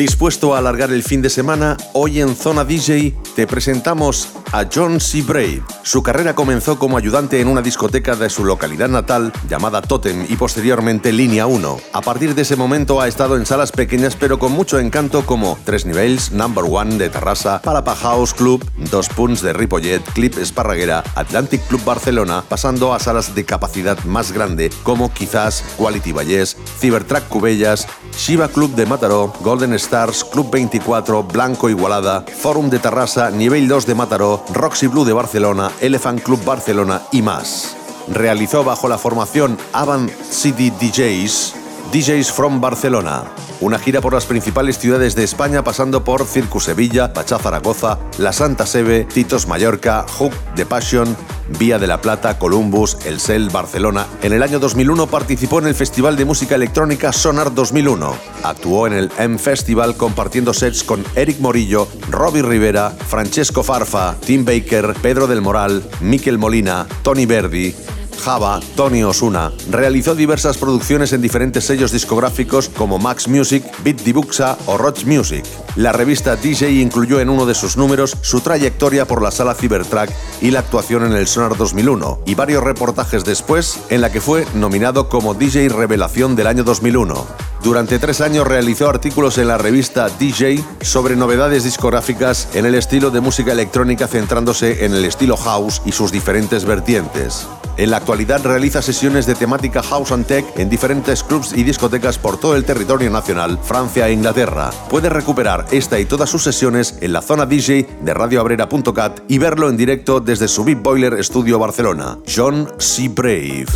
Dispuesto a alargar el fin de semana, hoy en Zona DJ te presentamos a John C. Brave. Su carrera comenzó como ayudante en una discoteca de su localidad natal llamada Totem y posteriormente Línea 1. A partir de ese momento ha estado en salas pequeñas pero con mucho encanto como Tres Niveles, Number One de Terrassa, Palapa House Club, Dos Punts de Ripollet, Clip Esparraguera, Atlantic Club Barcelona, pasando a salas de capacidad más grande como quizás Quality Vallès, Cybertrack Cubellas, Shiva Club de Mataró, Golden Stars, Club 24, Blanco Igualada, Forum de Terrassa, Nivel 2 de Mataró, Roxy Blue de Barcelona, Elephant Club Barcelona y más. Realizó bajo la formación Avant City DJs, DJs from Barcelona. Una gira por las principales ciudades de España pasando por Circus Sevilla, Pachá Zaragoza, La Santa Sebe, Titos Mallorca, Hook The Passion, Vía de la Plata, Columbus, El Cel, Barcelona. En el año 2001 participó en el Festival de Música Electrónica Sonar 2001. Actuó en el M Festival compartiendo sets con Eric Morillo, Robbie Rivera, Francesco Farfa, Tim Baker, Pedro del Moral, Miquel Molina, Tony Verdi, Java, Tony Osuna, realizó diversas producciones en diferentes sellos discográficos como Max Music, Beat Dibuxa o Roach Music. La revista DJ incluyó en uno de sus números su trayectoria por la sala Cybertrack y la actuación en el Sonar 2001, y varios reportajes después en la que fue nominado como DJ Revelación del año 2001. Durante tres años realizó artículos en la revista DJ sobre novedades discográficas en el estilo de música electrónica centrándose en el estilo house y sus diferentes vertientes. En la actualidad realiza sesiones de temática house and tech en diferentes clubs y discotecas por todo el territorio nacional, Francia e Inglaterra. Puedes recuperar esta y todas sus sesiones en la zona DJ de radioabrera.cat y verlo en directo desde su Big Boiler Studio Barcelona. John C. Brave.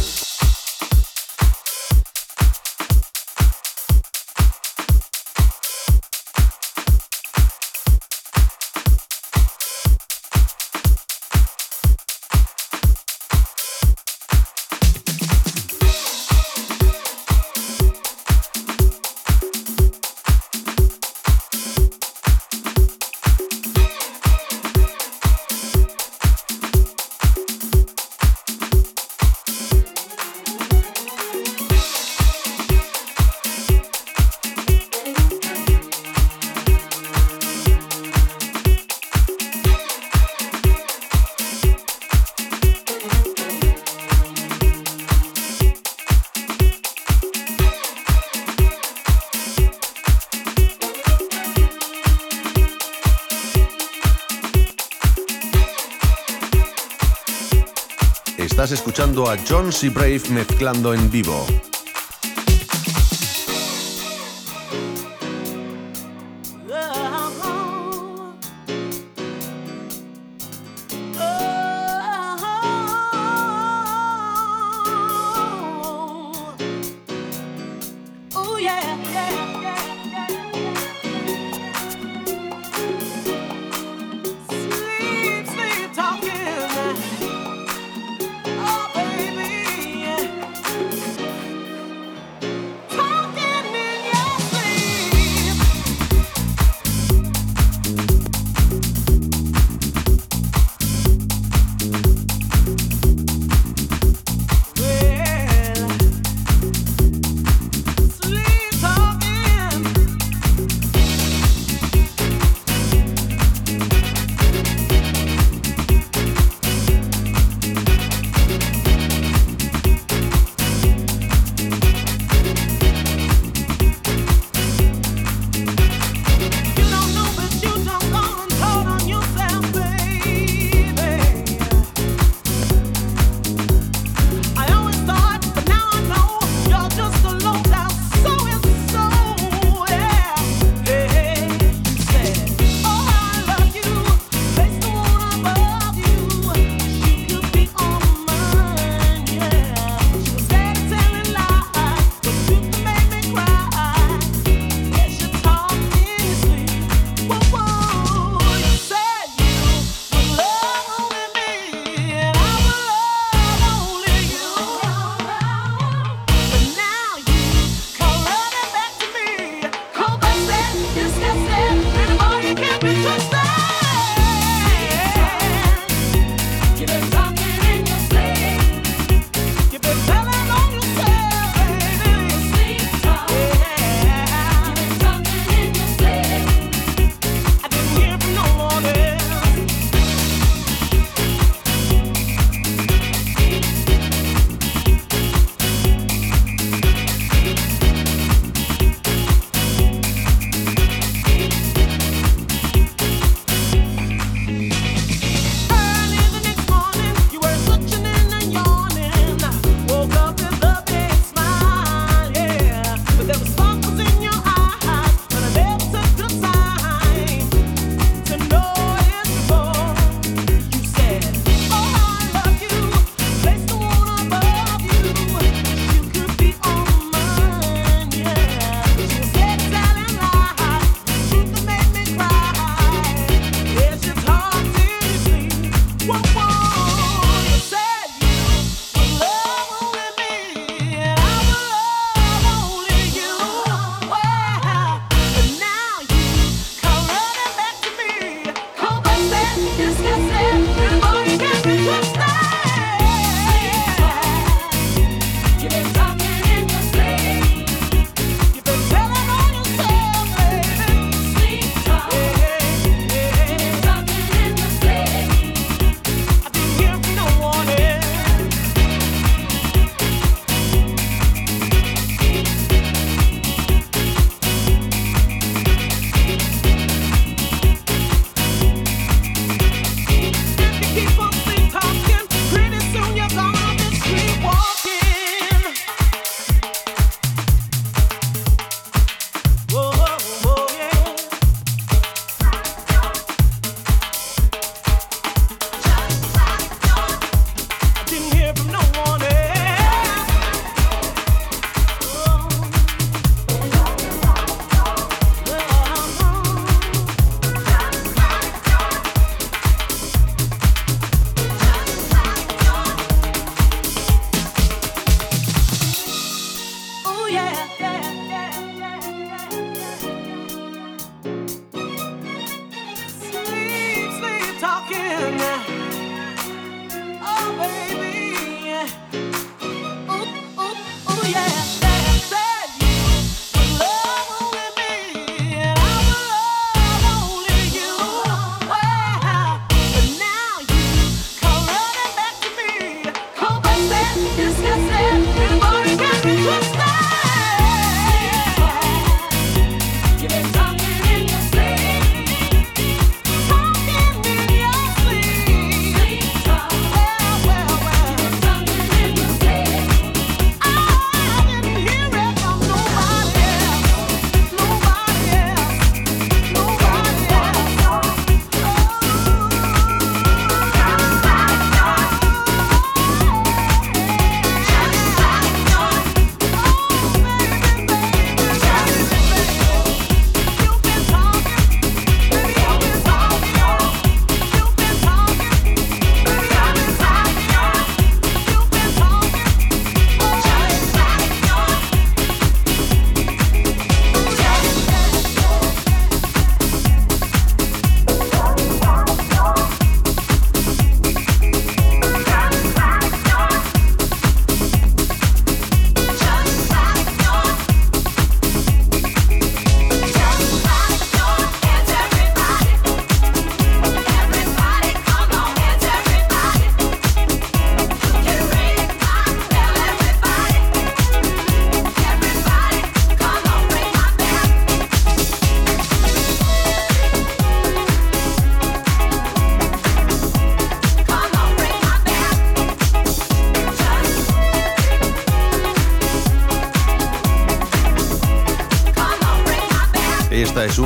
John C. Brave mezclando en vivo.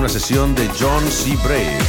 Sesión de John C. Brave.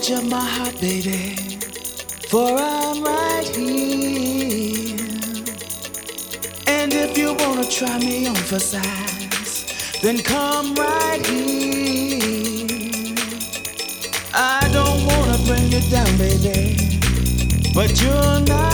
edge of my heart, baby, for I'm right here. And if you wanna try me on for size, then come right here. I don't wanna bring you down, baby, but you're not.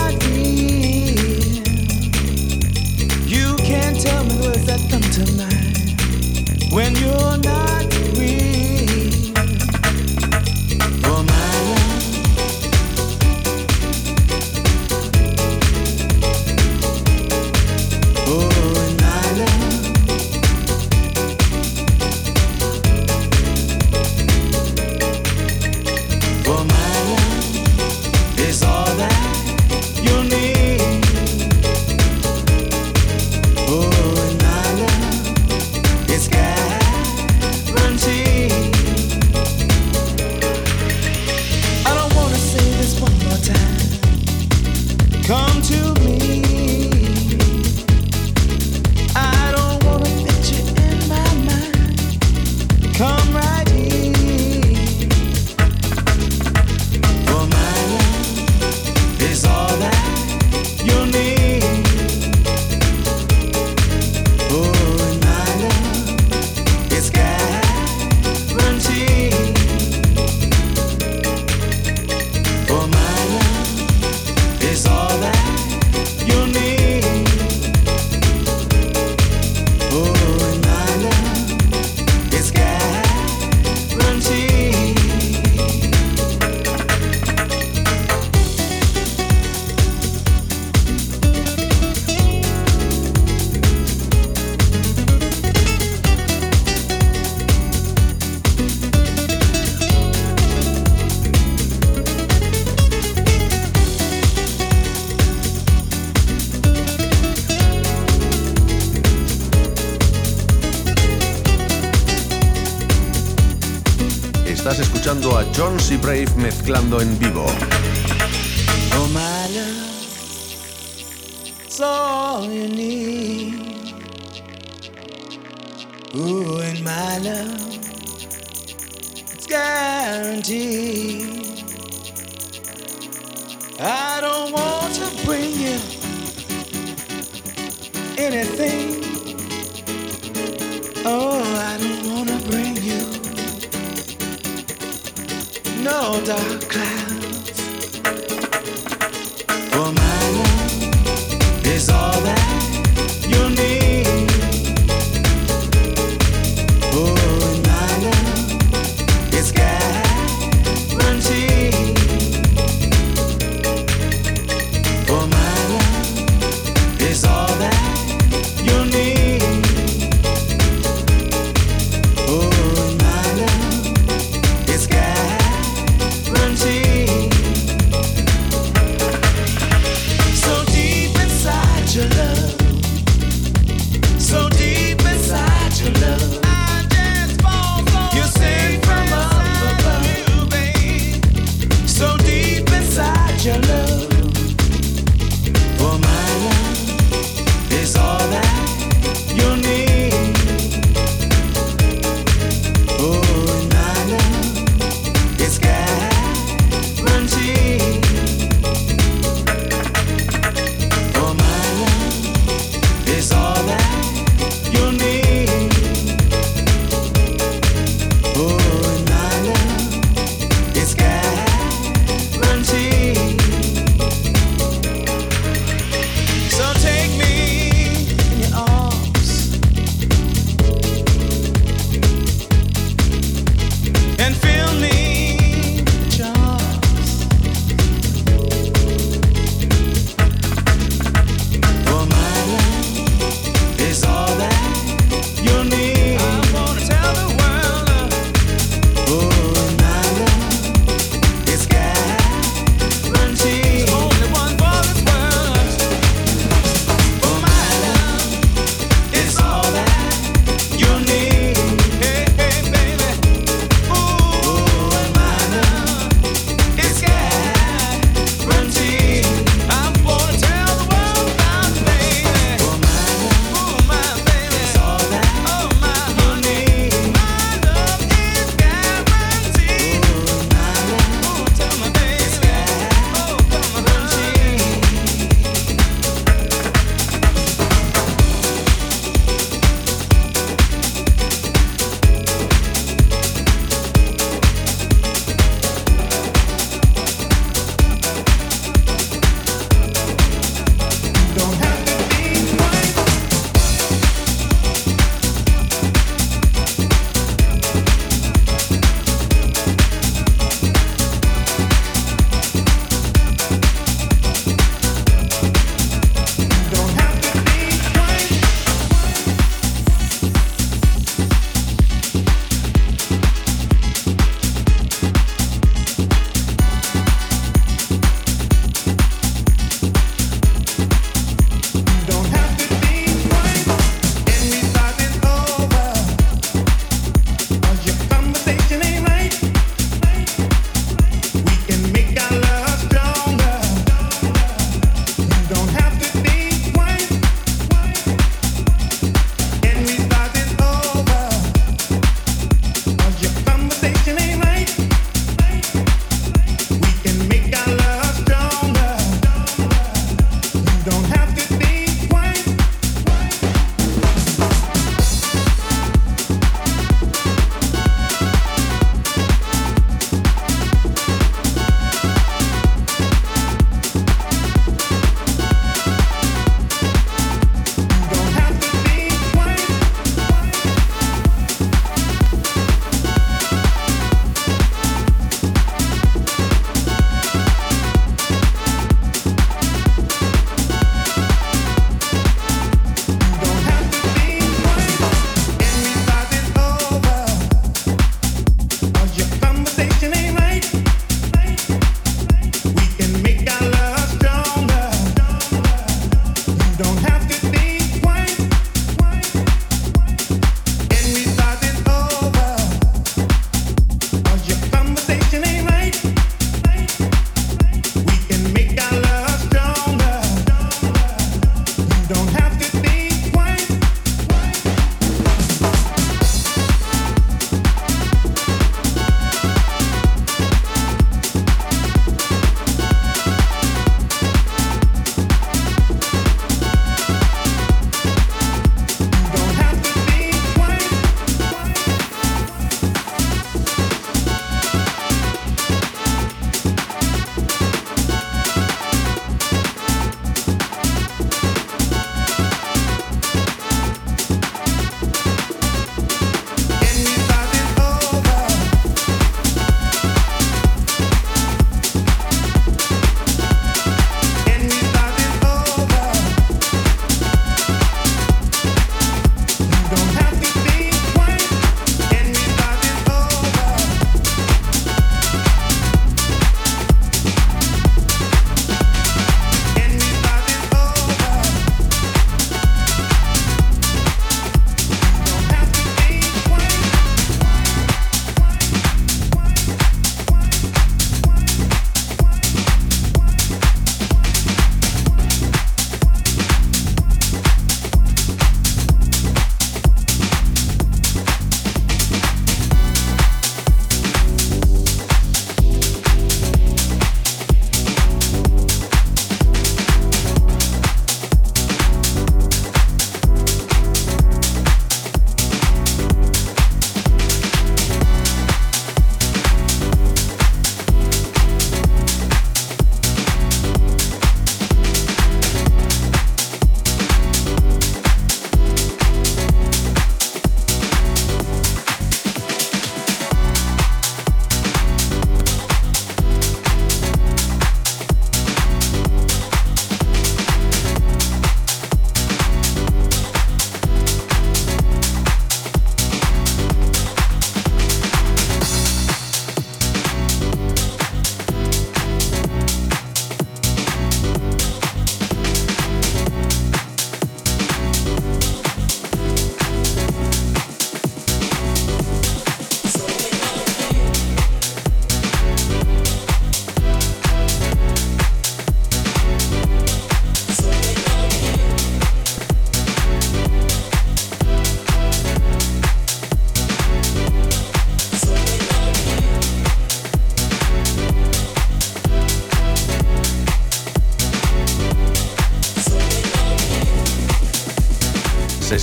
mezclando en vivo.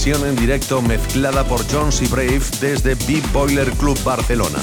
En directo mezclada por Jones y Brave desde Big Boiler Club Barcelona.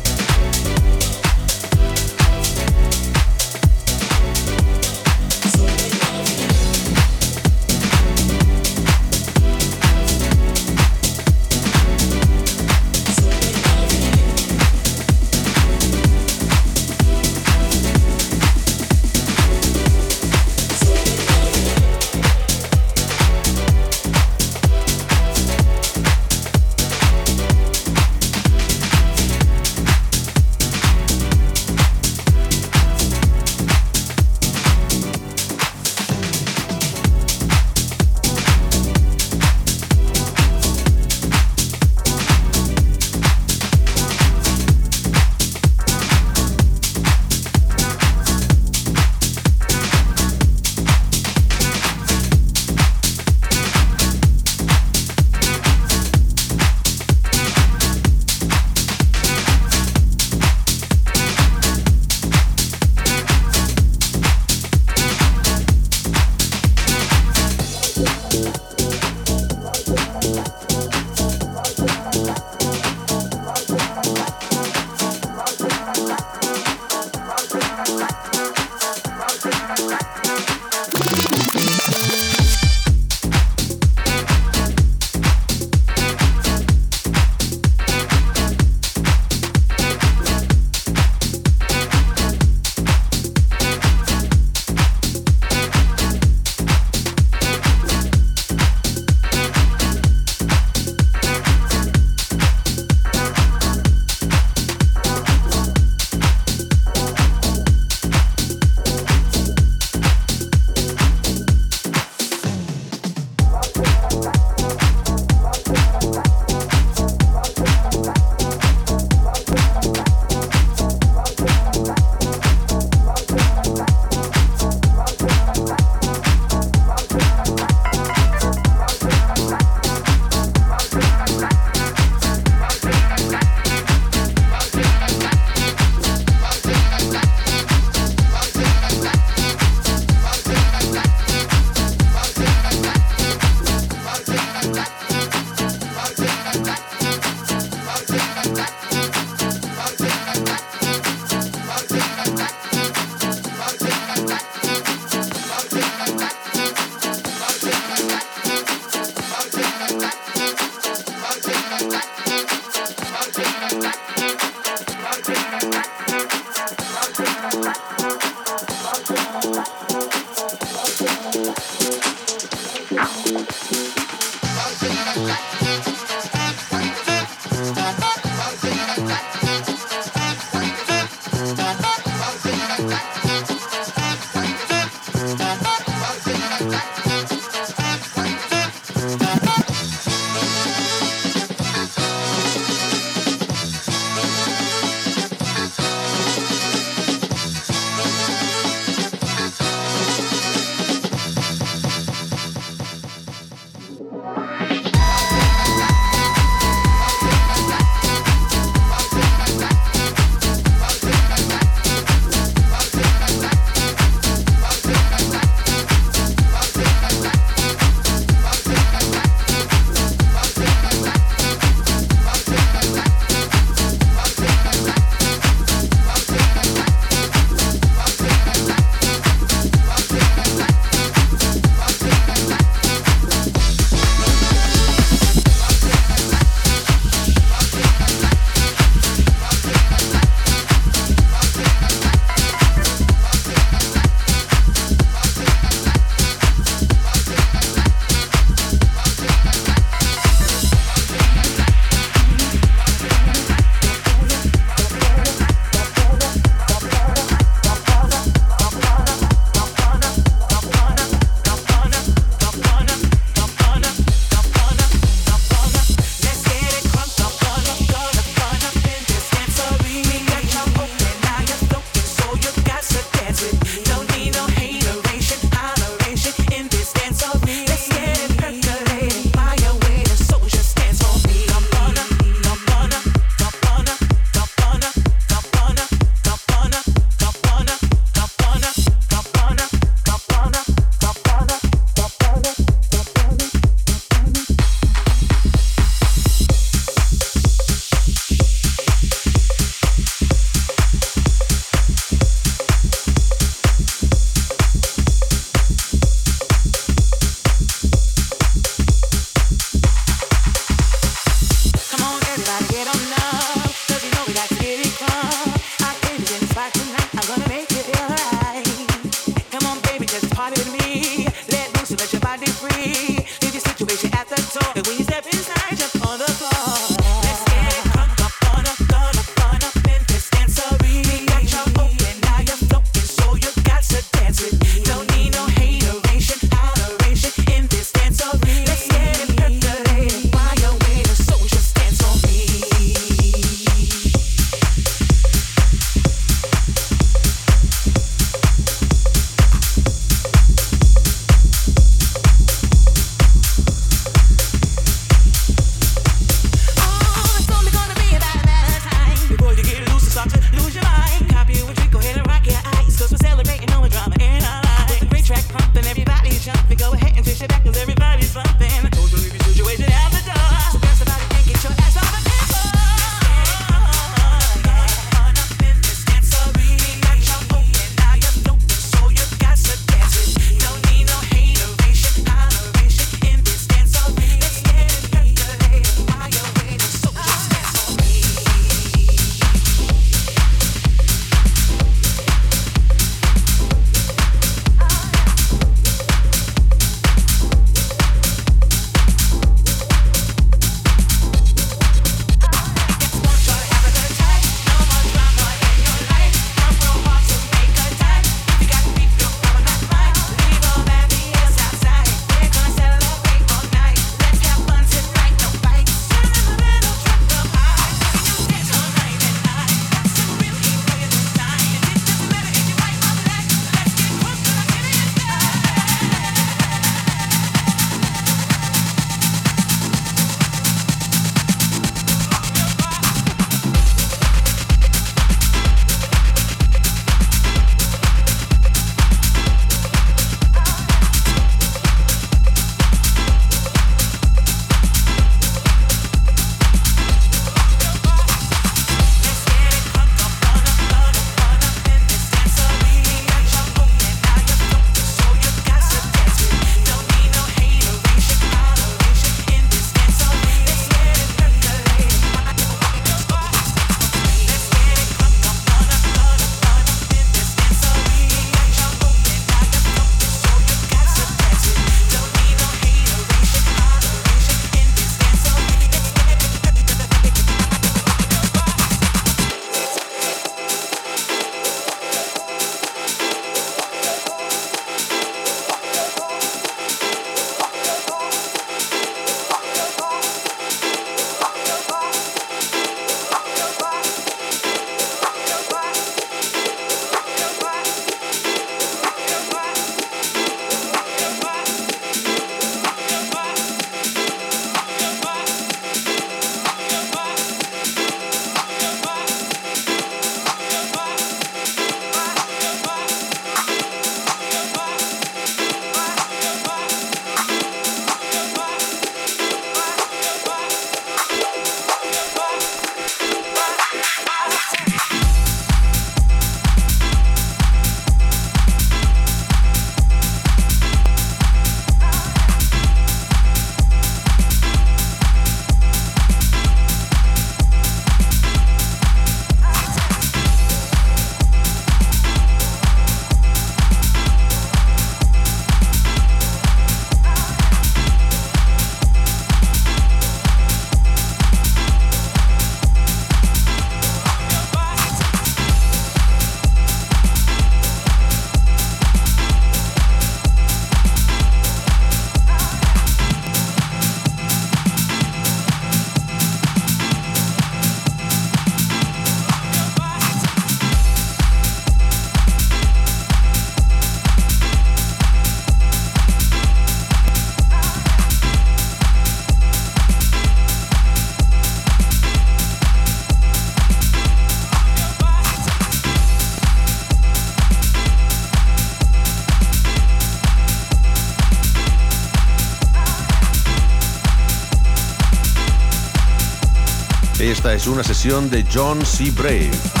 Esta es una sesión de John C. Brave.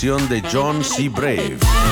De John C. Brave.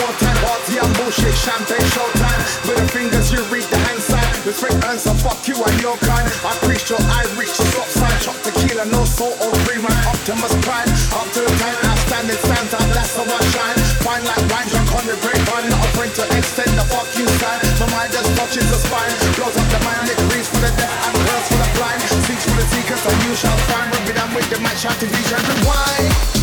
More time. Party and bullshit, champagne showtime. With the fingers you read the hand sign. Respect earns so fuck you and your kind. I preach your eyes, reach the stop sign. Chop tequila, no salt or cream. Man, Optimus Prime. Up to the time, outstanding Santa. That's how I shine. Fine like wine, drunk on the grapevine. Not a friend to extend the fuck you sign. My mind just touches the spine. Blows up the mind, it reads for the deaf and words for the blind. Seeks for the seekers, and you shall find. Rub it down with the match, shouting vision, rewind.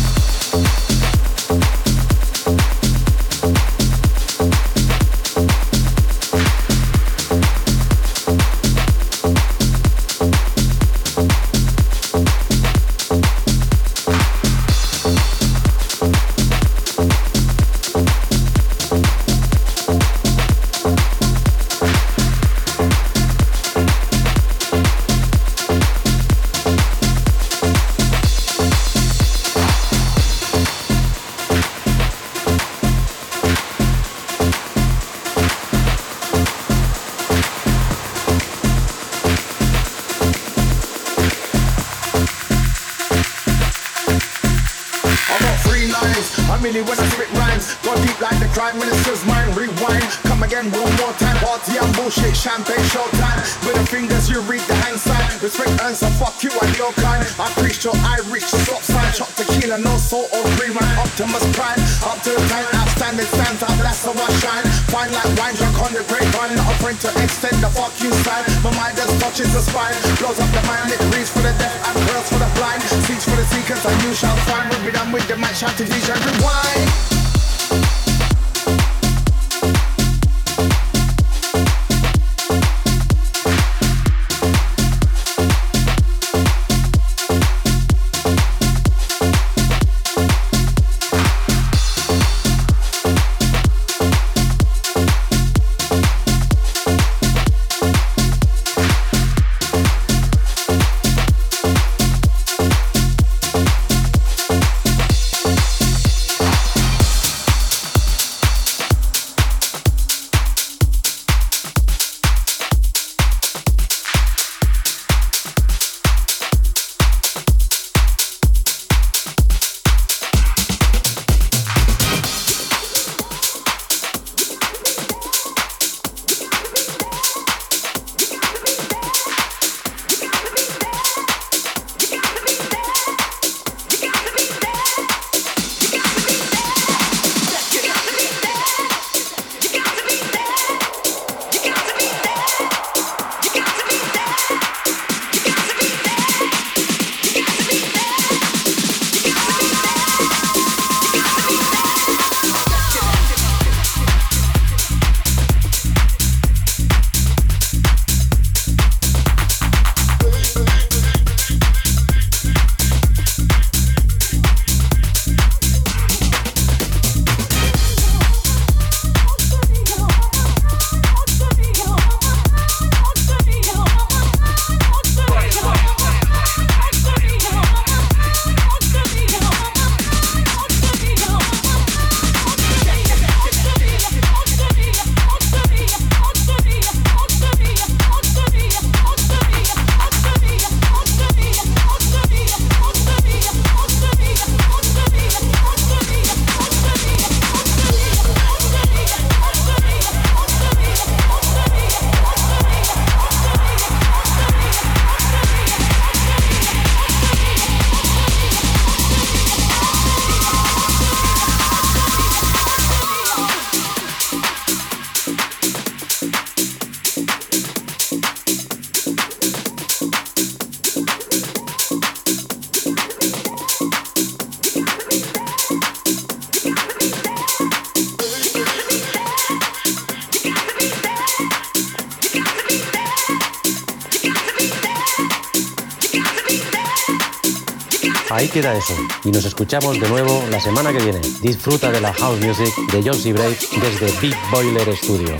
Queda eso. Y nos escuchamos de nuevo la semana que viene. Disfruta de la house music de Josie Brave desde Big Boiler Studio.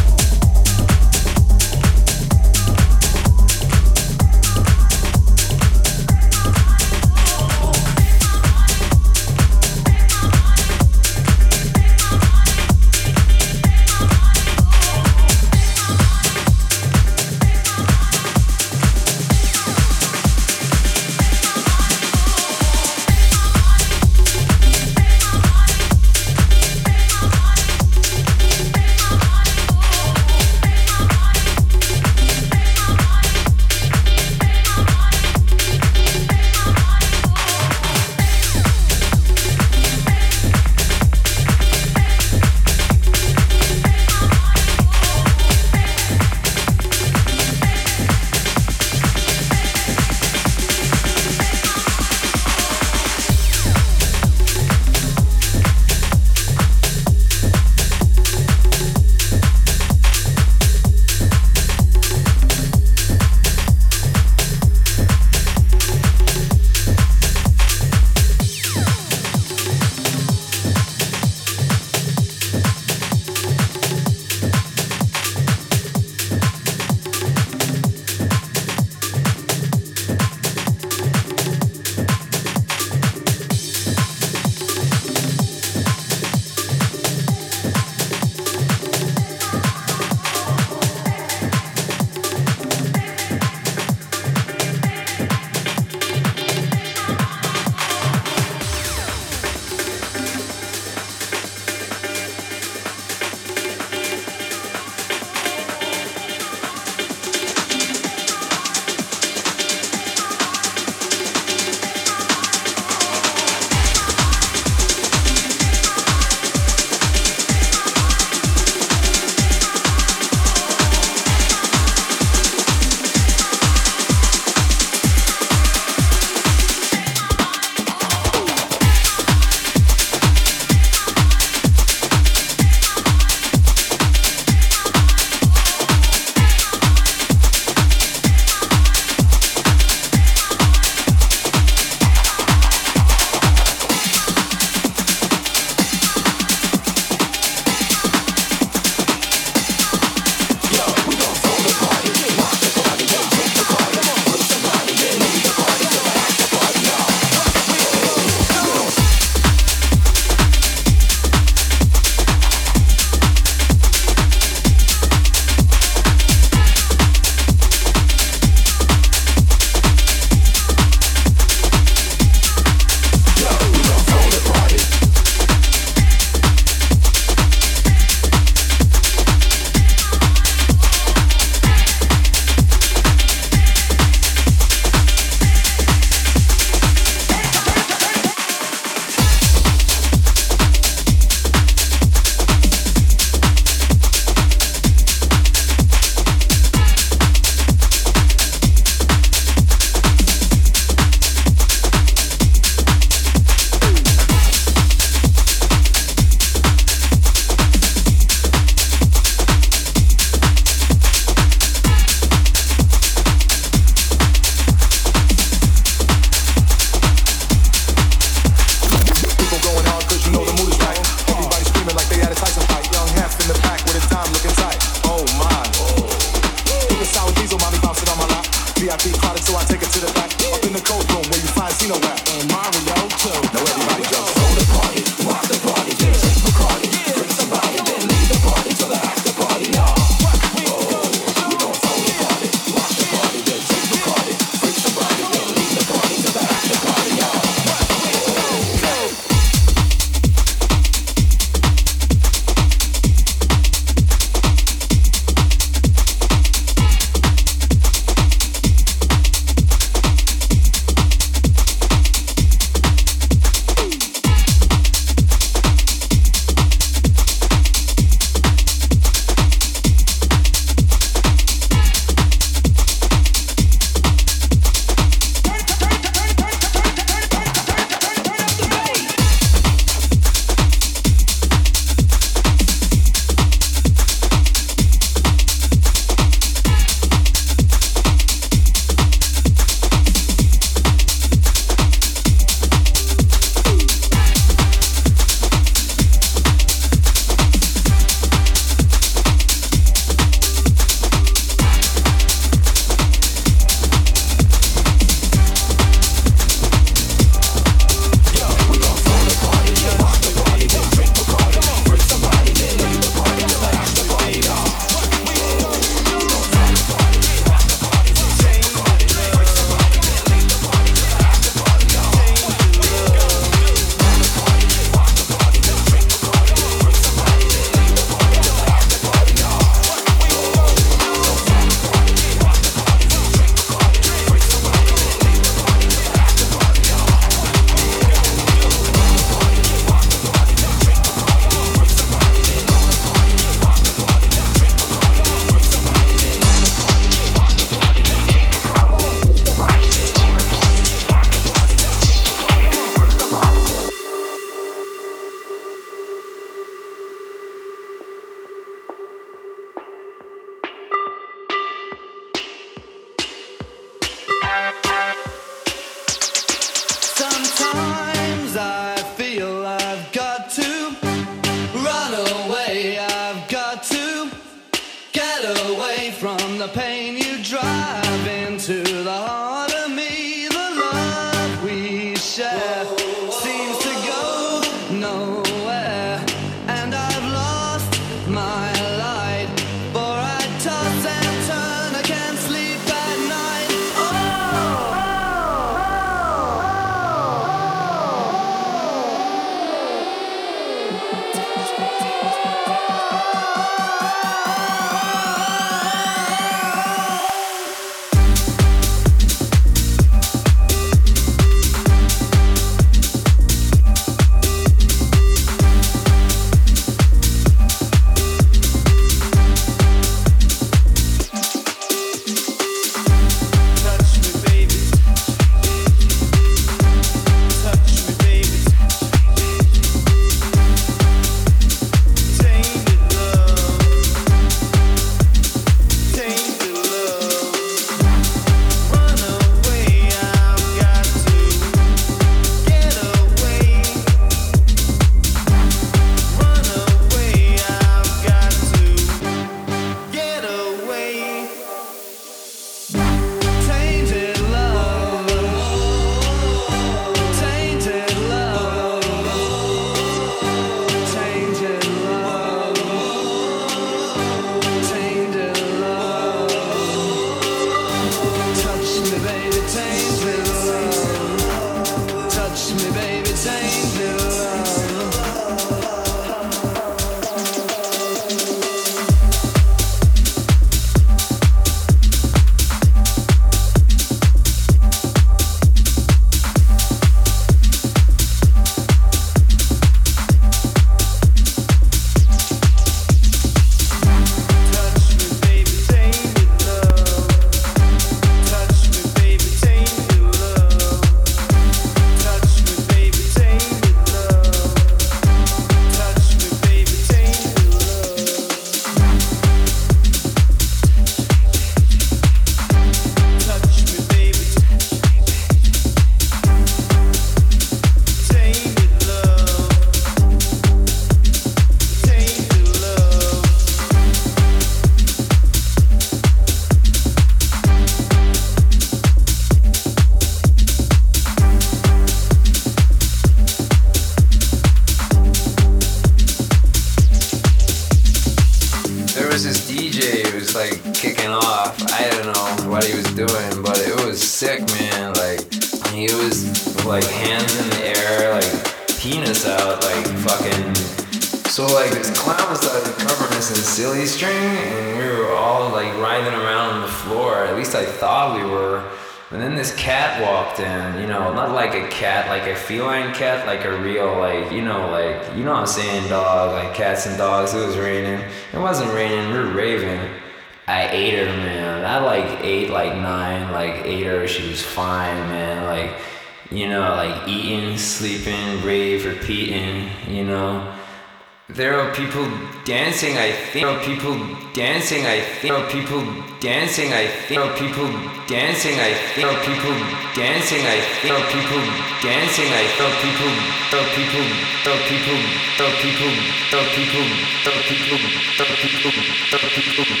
think of people dancing. I think of people dancing. I think of people dancing. I think of people dancing. I think of people dancing. I think people, think people, think people, think people, think people, think people, think people, think people, think people, think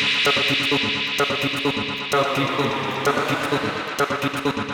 people, think people, think people, think people.